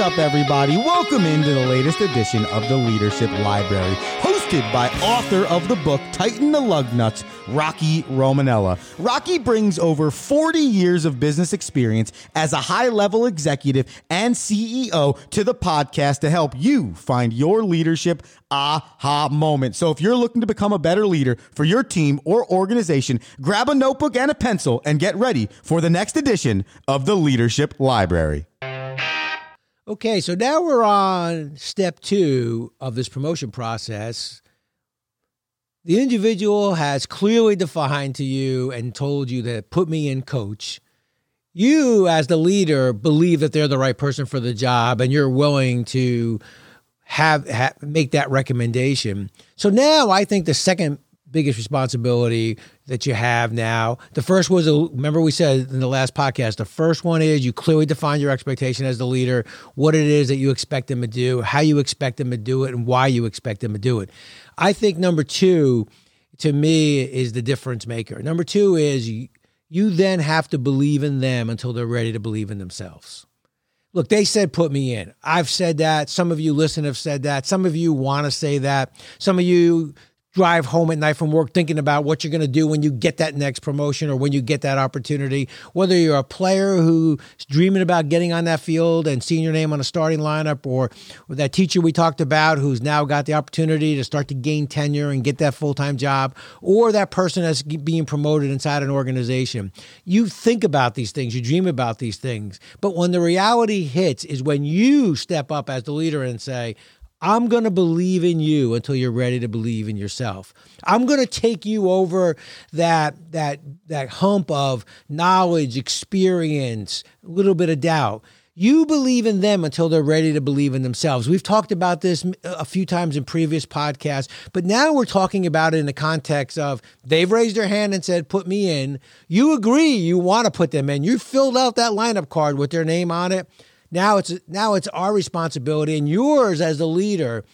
up, everybody? Welcome into the latest edition of the Leadership Library, hosted by author of the book Tighten the Lug Nuts, Rocky Romanella. Rocky brings over 40 years of business experience as a high level executive and CEO to the podcast to help you find your leadership aha moment. So if you're looking to become a better leader for your team or organization, grab a notebook and a pencil and get ready for the next edition of the Leadership Library. Okay, so now we're on step two of this promotion process. The individual has clearly defined to you and told you that put me in coach. You, as the leader, believe that they're the right person for the job and you're willing to have, have make that recommendation. So now I think the second biggest responsibility that you have now. The first was, remember we said in the last podcast, the first one is you clearly define your expectation as the leader, what it is that you expect them to do, how you expect them to do it, and why you expect them to do it. I think number two, to me, is the difference maker. Number two is you, you then have to believe in them until they're ready to believe in themselves. Look, they said put me in. I've said that. Some of you listen have said that. Some of you want to say that. Some of you drive home at night from work thinking about what you're going to do when you get that next promotion or when you get that opportunity. Whether you're a player who's dreaming about getting on that field and seeing your name on a starting lineup, or that teacher we talked about who's now got the opportunity to start to gain tenure and get that full time job, or that person that's being promoted inside an organization. You think about these things, you dream about these things. But when the reality hits, is when you step up as the leader and say, I'm going to believe in you until you're ready to believe in yourself. I'm going to take you over that that that hump of knowledge, experience, a little bit of doubt. You believe in them until they're ready to believe in themselves. We've talked about this a few times in previous podcasts, but now we're talking about it in the context of they've raised their hand and said, Put me in. You agree you want to put them in. You filled out that lineup card with their name on it. Now it's now it's our responsibility and yours as the leader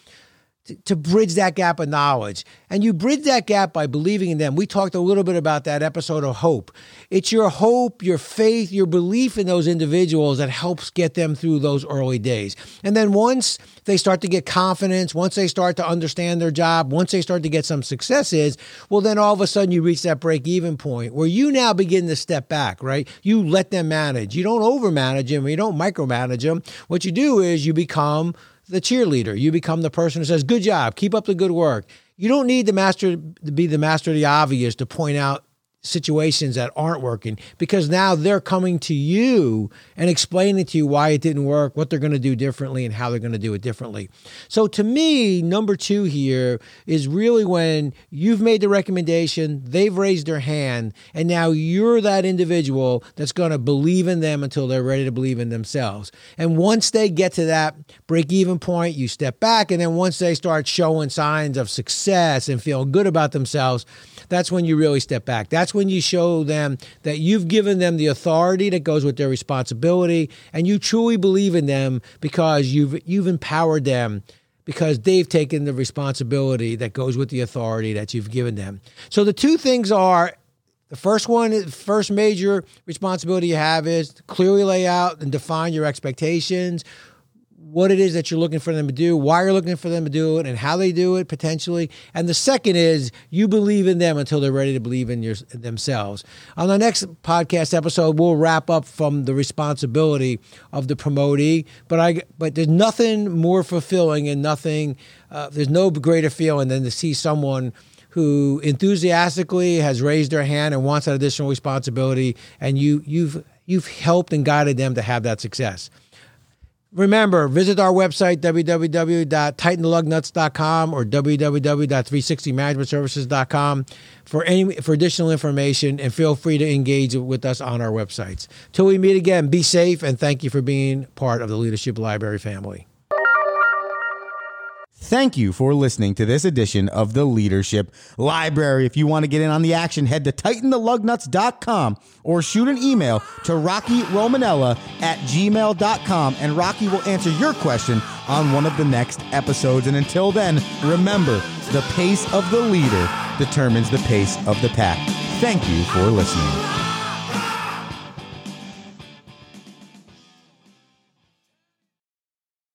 to, bridge that gap of knowledge. And you bridge that gap by believing in them. We talked a little bit about that episode of hope. It's your hope, your faith, your belief in those individuals that helps get them through those early days. And then once they start to get confidence, once they start to understand their job, once they start to get some successes, well, then all of a sudden you reach that break even point where you now begin to step back, right? You let them manage. You don't overmanage them, you don't micromanage them. What you do is you become the cheerleader. You become the person who says, "Good job, keep up the good work." You don't need the master to be the master of the obvious to point out situations that aren't working because now they're coming to you and explaining to you why it didn't work, what they're going to do differently, and how they're going to do it differently. So, to me, number two here is really when you've made the recommendation, they've raised their hand, and now you're that individual that's going to believe in them until they're ready to believe in themselves. And once they get to that break even point, you step back, and then once they start showing signs of success and feeling good about themselves, that's when you really step back. That's when you show them that you've given them the authority that goes with their responsibility and you truly believe in them because you've you've empowered them because they've taken the responsibility that goes with the authority that you've given them. So the two things are the first one, first major responsibility you have is clearly lay out and define your expectations what it is that you're looking for them to do, why you're looking for them to do it, and how they do it potentially. And the second is you believe in them until they're ready to believe in your, themselves. On the next podcast episode, we'll wrap up from the responsibility of the promotee. But I, but there's nothing more fulfilling and nothing. Uh, there's no greater feeling than to see someone who enthusiastically has raised their hand and wants that additional responsibility, and you you've you've helped and guided them to have that success. Remember, visit our website, www.tightenthelugnuts.com or www.360managementservices.com for any for additional information and feel free to engage with us on our websites. Till we meet again, be safe and thank you for being part of the Leadership Library family. Thank you for listening to this edition of the Leadership Library. If you want to get in on the action, head to tightenthelugnuts.com or shoot an email to Rocky Romanella at gmail.com and Rocky will answer your question on one of the next episodes. And until then, remember the pace of the leader determines the pace of the pack. Thank you for listening.